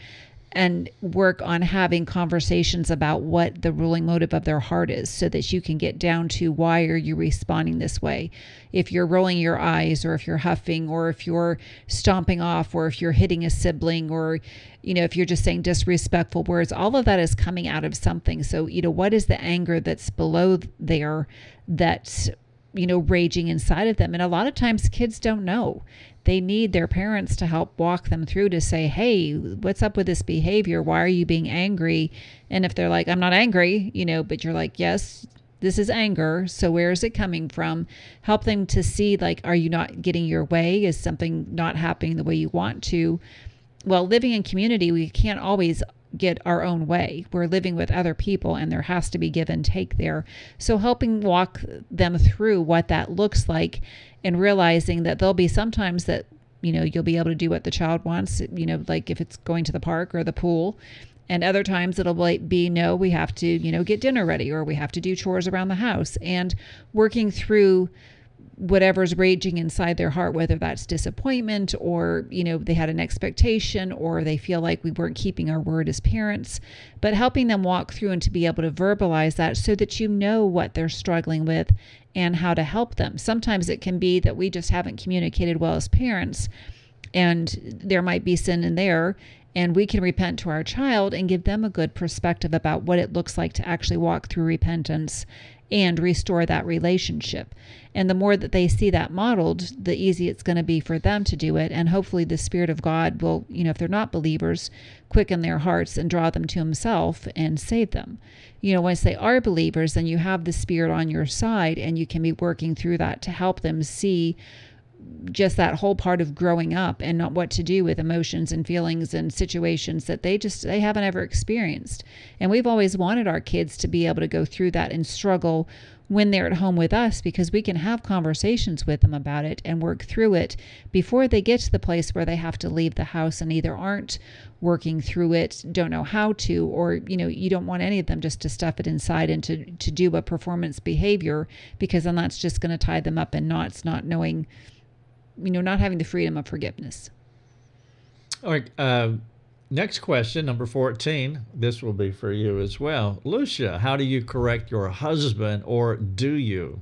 and work on having conversations about what the ruling motive of their heart is so that you can get down to why are you responding this way. If you're rolling your eyes or if you're huffing or if you're stomping off or if you're hitting a sibling or you know if you're just saying disrespectful words all of that is coming out of something. So you know what is the anger that's below there that's you know raging inside of them? And a lot of times kids don't know they need their parents to help walk them through to say, hey, what's up with this behavior? Why are you being angry? And if they're like, I'm not angry, you know, but you're like, yes, this is anger. So where is it coming from? Help them to see, like, are you not getting your way? Is something not happening the way you want to? Well, living in community, we can't always get our own way. We're living with other people and there has to be give and take there. So helping walk them through what that looks like and realizing that there'll be sometimes that you know you'll be able to do what the child wants, you know, like if it's going to the park or the pool. And other times it'll be no, we have to, you know, get dinner ready or we have to do chores around the house and working through whatever's raging inside their heart, whether that's disappointment or, you know, they had an expectation or they feel like we weren't keeping our word as parents, but helping them walk through and to be able to verbalize that so that you know what they're struggling with and how to help them. Sometimes it can be that we just haven't communicated well as parents and there might be sin in there and we can repent to our child and give them a good perspective about what it looks like to actually walk through repentance and restore that relationship. And the more that they see that modeled, the easier it's going to be for them to do it. And hopefully, the Spirit of God will, you know, if they're not believers, quicken their hearts and draw them to Himself and save them. You know, once they are believers, then you have the Spirit on your side and you can be working through that to help them see just that whole part of growing up and not what to do with emotions and feelings and situations that they just they haven't ever experienced. And we've always wanted our kids to be able to go through that and struggle when they're at home with us because we can have conversations with them about it and work through it before they get to the place where they have to leave the house and either aren't working through it, don't know how to, or you know, you don't want any of them just to stuff it inside and to, to do a performance behavior because then that's just going to tie them up in knots, not knowing you know, not having the freedom of forgiveness. All right. Uh, next question, number 14. This will be for you as well. Lucia, how do you correct your husband or do you?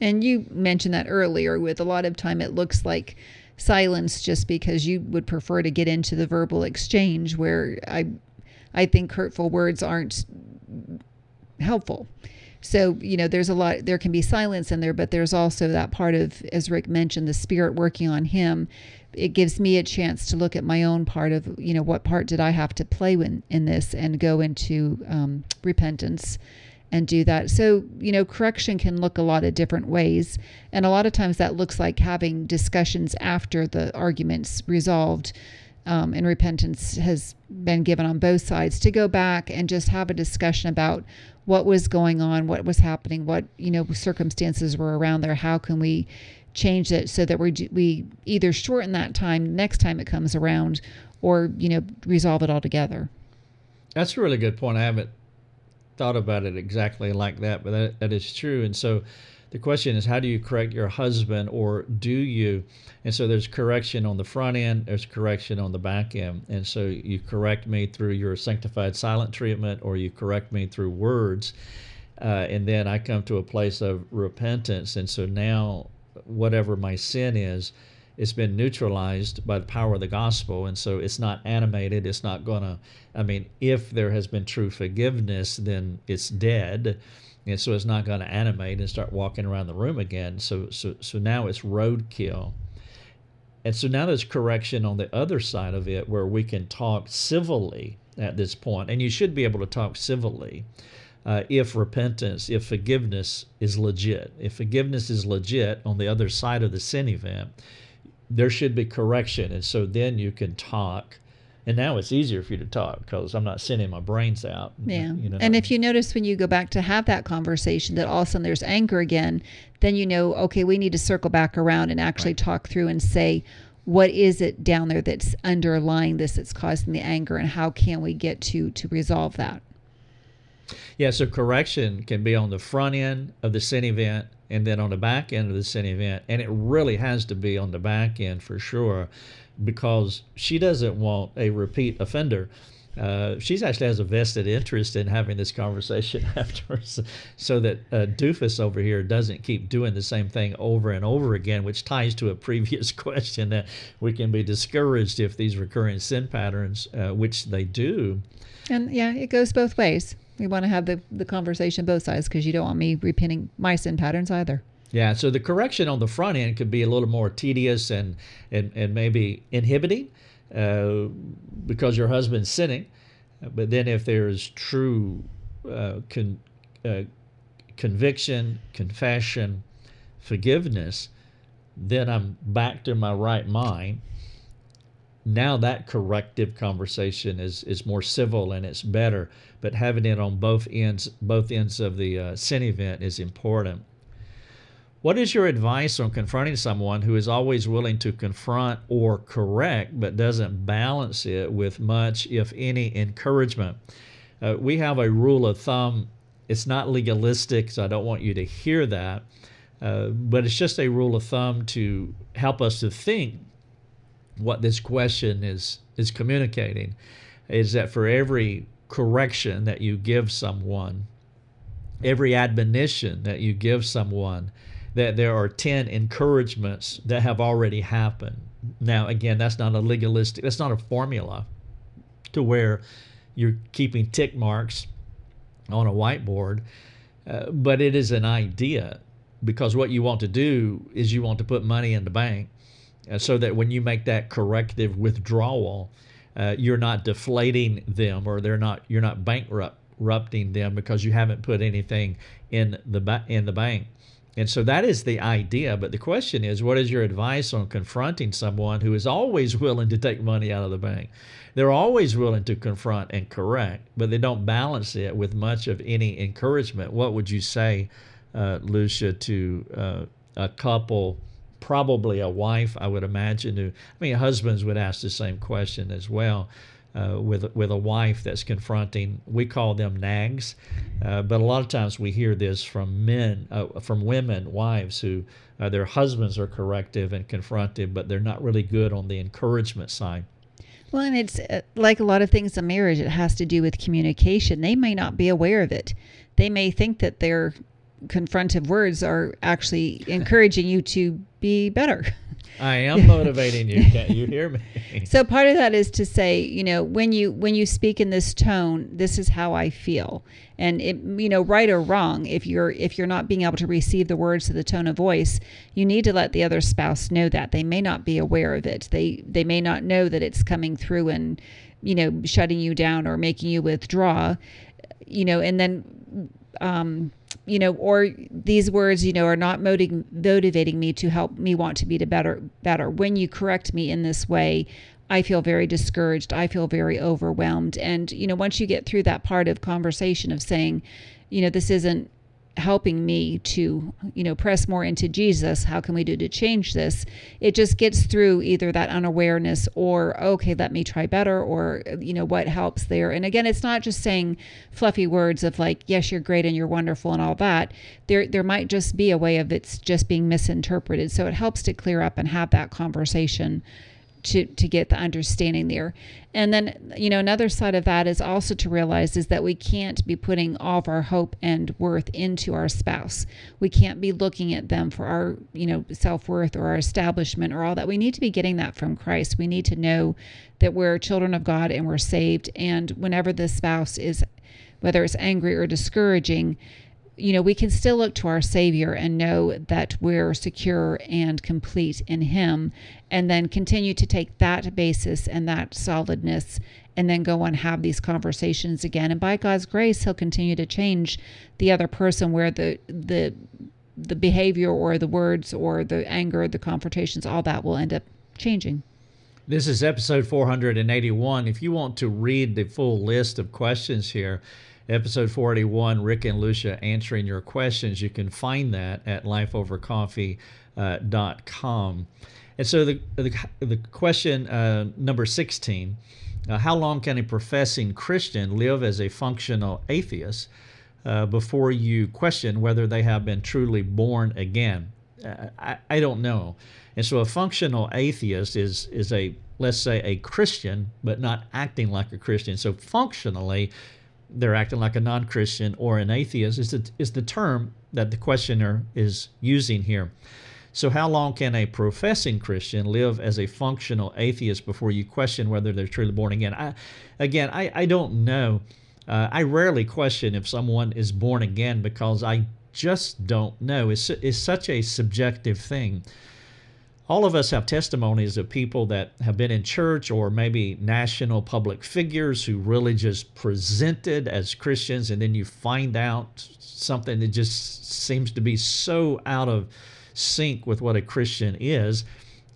And you mentioned that earlier with a lot of time it looks like silence just because you would prefer to get into the verbal exchange where I I think hurtful words aren't helpful. So, you know, there's a lot, there can be silence in there, but there's also that part of, as Rick mentioned, the spirit working on him. It gives me a chance to look at my own part of, you know, what part did I have to play in, in this and go into um, repentance and do that. So, you know, correction can look a lot of different ways. And a lot of times that looks like having discussions after the argument's resolved um, and repentance has been given on both sides to go back and just have a discussion about what was going on, what was happening, what you know circumstances were around there. How can we change it so that we we either shorten that time next time it comes around, or you know resolve it altogether. That's a really good point. I haven't thought about it exactly like that, but that, that is true. And so the question is, how do you correct your husband, or do you? And so there's correction on the front end, there's correction on the back end. And so you correct me through your sanctified silent treatment, or you correct me through words. Uh, and then I come to a place of repentance. And so now, whatever my sin is, it's been neutralized by the power of the gospel and so it's not animated it's not gonna i mean if there has been true forgiveness then it's dead and so it's not going to animate and start walking around the room again so so so now it's roadkill and so now there's correction on the other side of it where we can talk civilly at this point and you should be able to talk civilly uh, if repentance, if forgiveness is legit. If forgiveness is legit on the other side of the sin event, there should be correction. And so then you can talk. And now it's easier for you to talk because I'm not sending my brains out. Yeah. You know, and if you notice when you go back to have that conversation that all of a sudden there's anger again, then you know, okay, we need to circle back around and actually right. talk through and say, what is it down there that's underlying this that's causing the anger and how can we get to to resolve that? Yeah, so correction can be on the front end of the sin event and then on the back end of the sin event. And it really has to be on the back end for sure because she doesn't want a repeat offender. Uh, she's actually has a vested interest in having this conversation afterwards so that uh, doofus over here doesn't keep doing the same thing over and over again which ties to a previous question that we can be discouraged if these recurring sin patterns uh, which they do and yeah it goes both ways we want to have the, the conversation both sides because you don't want me repenting my sin patterns either. Yeah, so the correction on the front end could be a little more tedious and and, and maybe inhibiting uh, because your husband's sinning. But then if there's true uh, con, uh, conviction, confession, forgiveness, then I'm back to my right mind now that corrective conversation is is more civil and it's better but having it on both ends both ends of the uh, sin event is important what is your advice on confronting someone who is always willing to confront or correct but doesn't balance it with much if any encouragement? Uh, we have a rule of thumb. It's not legalistic so i don't want you to hear that. Uh, but it's just a rule of thumb to help us to think what this question is is communicating is that for every correction that you give someone, every admonition that you give someone, that there are 10 encouragements that have already happened. Now, again, that's not a legalistic, that's not a formula to where you're keeping tick marks on a whiteboard, uh, but it is an idea because what you want to do is you want to put money in the bank uh, so that when you make that corrective withdrawal, uh, you're not deflating them or they're not you're not bankrupting them because you haven't put anything in the ba- in the bank. And so that is the idea. But the question is, what is your advice on confronting someone who is always willing to take money out of the bank? They're always willing to confront and correct, but they don't balance it with much of any encouragement. What would you say, uh, Lucia, to uh, a couple? probably a wife, I would imagine. Who, I mean, husbands would ask the same question as well. Uh, with with a wife that's confronting, we call them nags, uh, but a lot of times we hear this from men, uh, from women, wives who uh, their husbands are corrective and confrontive, but they're not really good on the encouragement side. Well, and it's uh, like a lot of things in marriage, it has to do with communication. They may not be aware of it. They may think that they're confrontive words are actually encouraging you to be better. I am motivating you. Can't you hear me? so part of that is to say, you know, when you when you speak in this tone, this is how I feel. And it, you know, right or wrong, if you're if you're not being able to receive the words to the tone of voice, you need to let the other spouse know that. They may not be aware of it. They they may not know that it's coming through and, you know, shutting you down or making you withdraw. You know, and then um you know, or these words, you know, are not motiv- motivating me to help me want to be the better, better. When you correct me in this way, I feel very discouraged. I feel very overwhelmed. And, you know, once you get through that part of conversation of saying, you know, this isn't helping me to you know press more into jesus how can we do to change this? It just gets through either that unawareness or okay let me try better or you know what helps there. And again it's not just saying fluffy words of like yes you're great and you're wonderful and all that. There there might just be a way of it's just being misinterpreted. So it helps to clear up and have that conversation to to get the understanding there. And then, you know, another side of that is also to realize is that we can't be putting all of our hope and worth into our spouse. We can't be looking at them for our, you know, self-worth or our establishment or all that. We need to be getting that from Christ. We need to know that we're children of God and we're saved and whenever the spouse is whether it's angry or discouraging, you know, we can still look to our Savior and know that we're secure and complete in Him, and then continue to take that basis and that solidness, and then go and have these conversations again. And by God's grace, He'll continue to change the other person where the the the behavior or the words or the anger, the confrontations, all that will end up changing. This is episode 481. If you want to read the full list of questions here, episode 481, Rick and Lucia answering your questions. You can find that at lifeovercoffee.com. And so the, the, the question uh, number 16 uh, How long can a professing Christian live as a functional atheist uh, before you question whether they have been truly born again? Uh, I, I don't know. And so a functional atheist is, is a, let's say, a Christian, but not acting like a Christian. So functionally, they're acting like a non-Christian or an atheist is the, is the term that the questioner is using here. So how long can a professing Christian live as a functional atheist before you question whether they're truly born again? I, again, I, I don't know. Uh, I rarely question if someone is born again because I just don't know. It's, it's such a subjective thing all of us have testimonies of people that have been in church or maybe national public figures who really just presented as Christians, and then you find out something that just seems to be so out of sync with what a Christian is.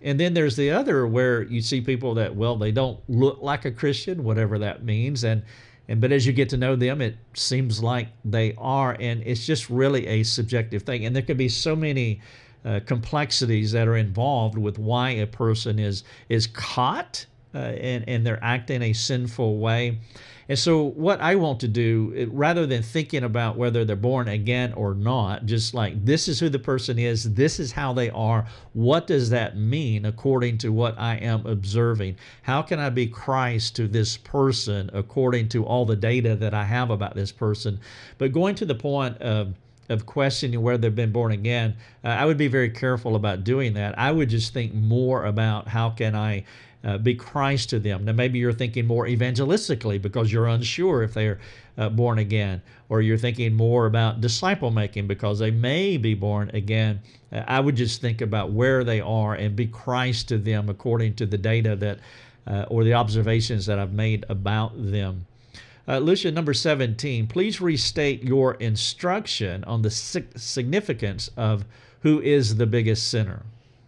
And then there's the other where you see people that, well, they don't look like a Christian, whatever that means. And and but as you get to know them, it seems like they are. And it's just really a subjective thing. And there can be so many uh, complexities that are involved with why a person is is caught uh, and, and they're acting a sinful way. And so, what I want to do, rather than thinking about whether they're born again or not, just like this is who the person is, this is how they are, what does that mean according to what I am observing? How can I be Christ to this person according to all the data that I have about this person? But going to the point of of questioning whether they've been born again, uh, I would be very careful about doing that. I would just think more about how can I uh, be Christ to them. Now, maybe you're thinking more evangelistically because you're unsure if they're uh, born again, or you're thinking more about disciple making because they may be born again. Uh, I would just think about where they are and be Christ to them according to the data that uh, or the observations that I've made about them. Uh, Lucia, number 17, please restate your instruction on the significance of who is the biggest sinner.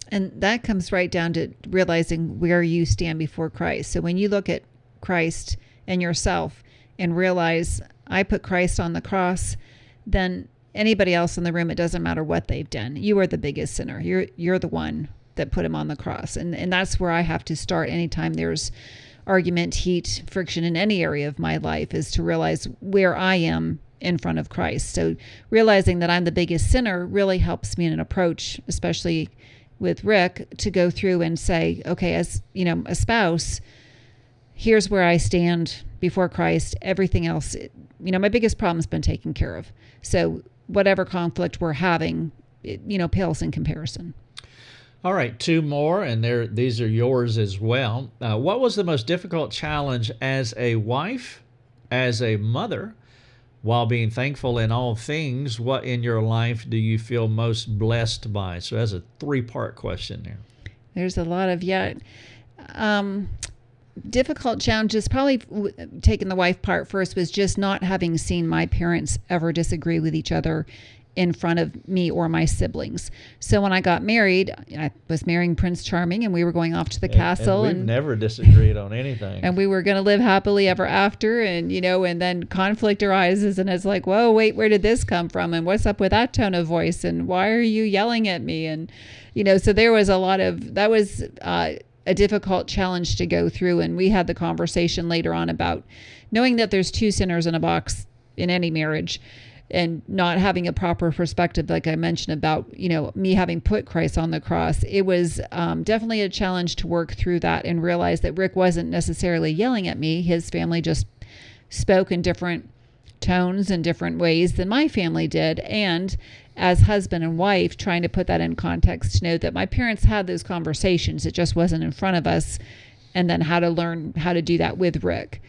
And that comes right down to realizing where you stand before Christ. So when you look at Christ and yourself and realize, I put Christ on the cross, then anybody else in the room, it doesn't matter what they've done. You are the biggest sinner. You're you're the one that put him on the cross. And and that's where I have to start anytime there's argument, heat, friction in any area of my life is to realize where I am in front of Christ. So realizing that I'm the biggest sinner really helps me in an approach, especially with Rick, to go through and say, okay, as you know, a spouse, here's where I stand before Christ. Everything else, you know, my biggest problem's been taken care of. So whatever conflict we're having, it, you know, pales in comparison. All right, two more, and there these are yours as well. Uh, what was the most difficult challenge as a wife, as a mother, while being thankful in all things? What in your life do you feel most blessed by? So that's a three-part question there. There's a lot of yeah. Um, difficult challenges probably taking the wife part first was just not having seen my parents ever disagree with each other in front of me or my siblings. So when I got married, I was marrying Prince Charming and we were going off to the And- castle and, and never disagreed on anything. and we were going to live happily ever after and you know and then conflict arises and it's like whoa wait where did this come from? And what's up with that tone of voice? And why are you yelling at me? And you know so there was a lot of that was uh, a difficult challenge to go through. And we had the conversation later on about knowing that there's two sinners in a box in any marriage and not having a proper perspective like i mentioned about you know me having put christ on the cross it was um, definitely a challenge to work through that and realize that rick wasn't necessarily yelling at me. His family just spoke in different tones and different ways than my family did. And as husband and wife trying to put that in context to know that my parents had those conversations it just wasn't in front of us and then how to learn how to do that with rick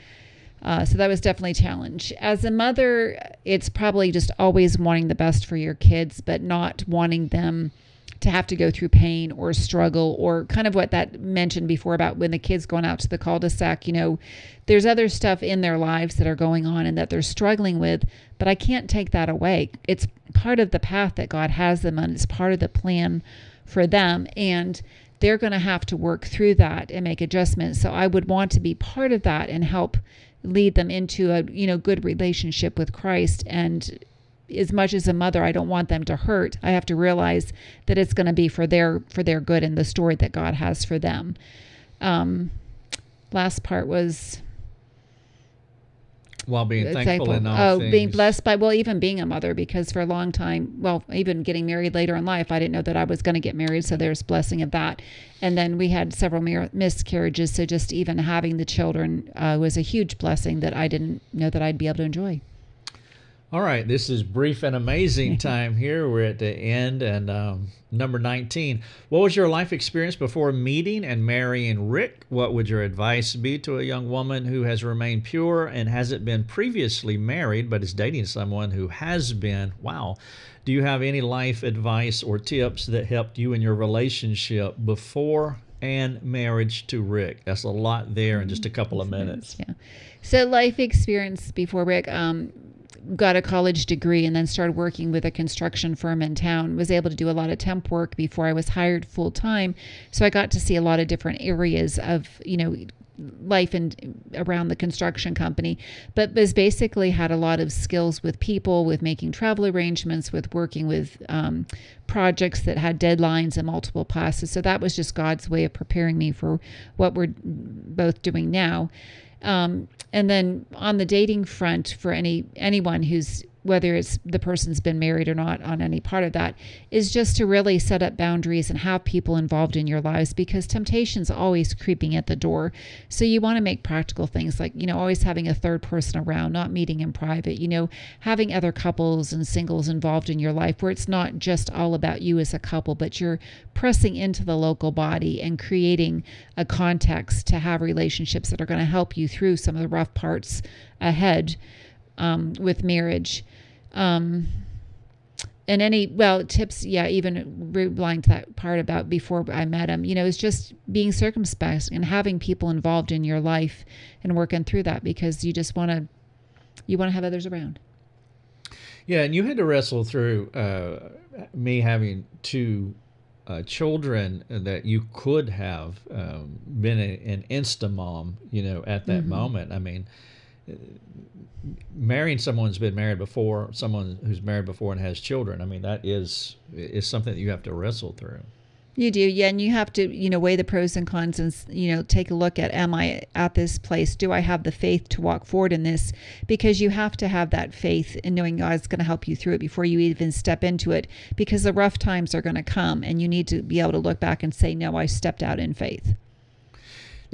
uh, so that was definitely a challenge. As a mother, it's probably just always wanting the best for your kids, but not wanting them to have to go through pain or struggle or kind of what that mentioned before about when the kids going out to the cul-de-sac you know there's other stuff in their lives that are going on and that they're struggling with but i can't take that away. It's part of the path that god has them on. It's part of the plan for them and they're going to have to work through that and make adjustments. So i would want to be part of that and help lead them into a you know good relationship with christ. And as much as a mother i don't want them to hurt. I have to realize that it's going to be for their for their good and the story that god has for them. Um last part was While being thankful, thankful. oh things. being blessed by well even being a mother because for a long time well even getting married later in life i didn't know that i was going to get married so there's blessing of that and then we had several miscarriages so just even having the children uh, was a huge blessing that i didn't know that i'd be able to enjoy All right, this is brief and amazing time here. We're at the end and um, number 19. What was your life experience before meeting and marrying Rick? What would your advice be to a young woman who has remained pure and hasn't been previously married but is dating someone who has been? Wow. Do you have any life advice or tips that helped you in your relationship before and marriage to Rick? That's a lot there in just a couple of minutes. Yeah. So life experience before Rick um, got a college degree and then started working with a construction firm in town. Was able to do a lot of temp work before I was hired full time. So I got to see a lot of different areas of you know life and around the construction company but was basically had a lot of skills with people with making travel arrangements with working with um, projects that had deadlines and multiple passes so that was just god's way of preparing me for what we're both doing now um, and then on the dating front for any anyone who's whether it's the person's been married or not on any part of that is just to really set up boundaries and have people involved in your lives because temptation's always creeping at the door. So you want to make practical things like you know always having a third person around not meeting in private you know having other couples and singles involved in your life where it's not just all about you as a couple but you're pressing into the local body and creating a context to have relationships that are going to help you through some of the rough parts ahead um, with marriage um, and any well tips yeah even replying to that part about before i met him you know it's just being circumspect and having people involved in your life and working through that because you just want to you want to have others around Yeah, and you had to wrestle through uh, me having two uh, children that you could have um, been a, an insta mom, you know, at that moment. I mean, marrying someone who's been married before, someone who's married before and has children. I mean, that is is something that you have to wrestle through. You do, yeah, and you have to, you know, weigh the pros and cons and you know take a look at am I at this place? Do I have the faith to walk forward in this? Because you have to have that faith in knowing God's going to help you through it before you even step into it. Because the rough times are going to come, and you need to be able to look back and say, "No, I stepped out in faith."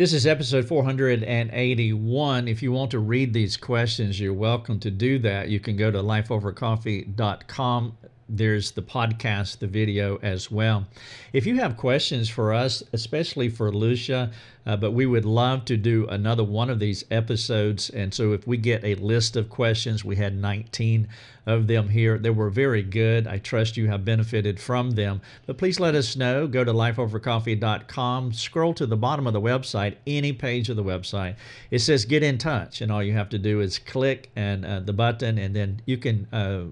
This is episode 481. If you want to read these questions, you're welcome to do that. You can go to lifeovercoffee.com. There's the podcast, the video as well. If you have questions for us, especially for Lucia, uh, but we would love to do another one of these episodes. And so if we get a list of questions, we had 19 of them here. They were very good. I trust you have benefited from them. But please let us know. Go to lifeovercoffee.com, scroll to the bottom of the website, any page of the website. It says get in touch, and all you have to do is click and uh, the button, and then you can. Uh,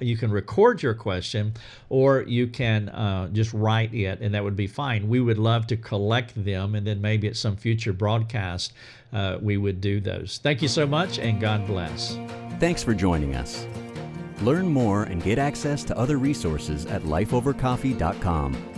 you can record your question or you can uh, just write it, and that would be fine. We would love to collect them, and then maybe at some future broadcast, uh, we would do those. Thank you so much, and God bless. Thanks for joining us. Learn more and get access to other resources at lifeovercoffee.com.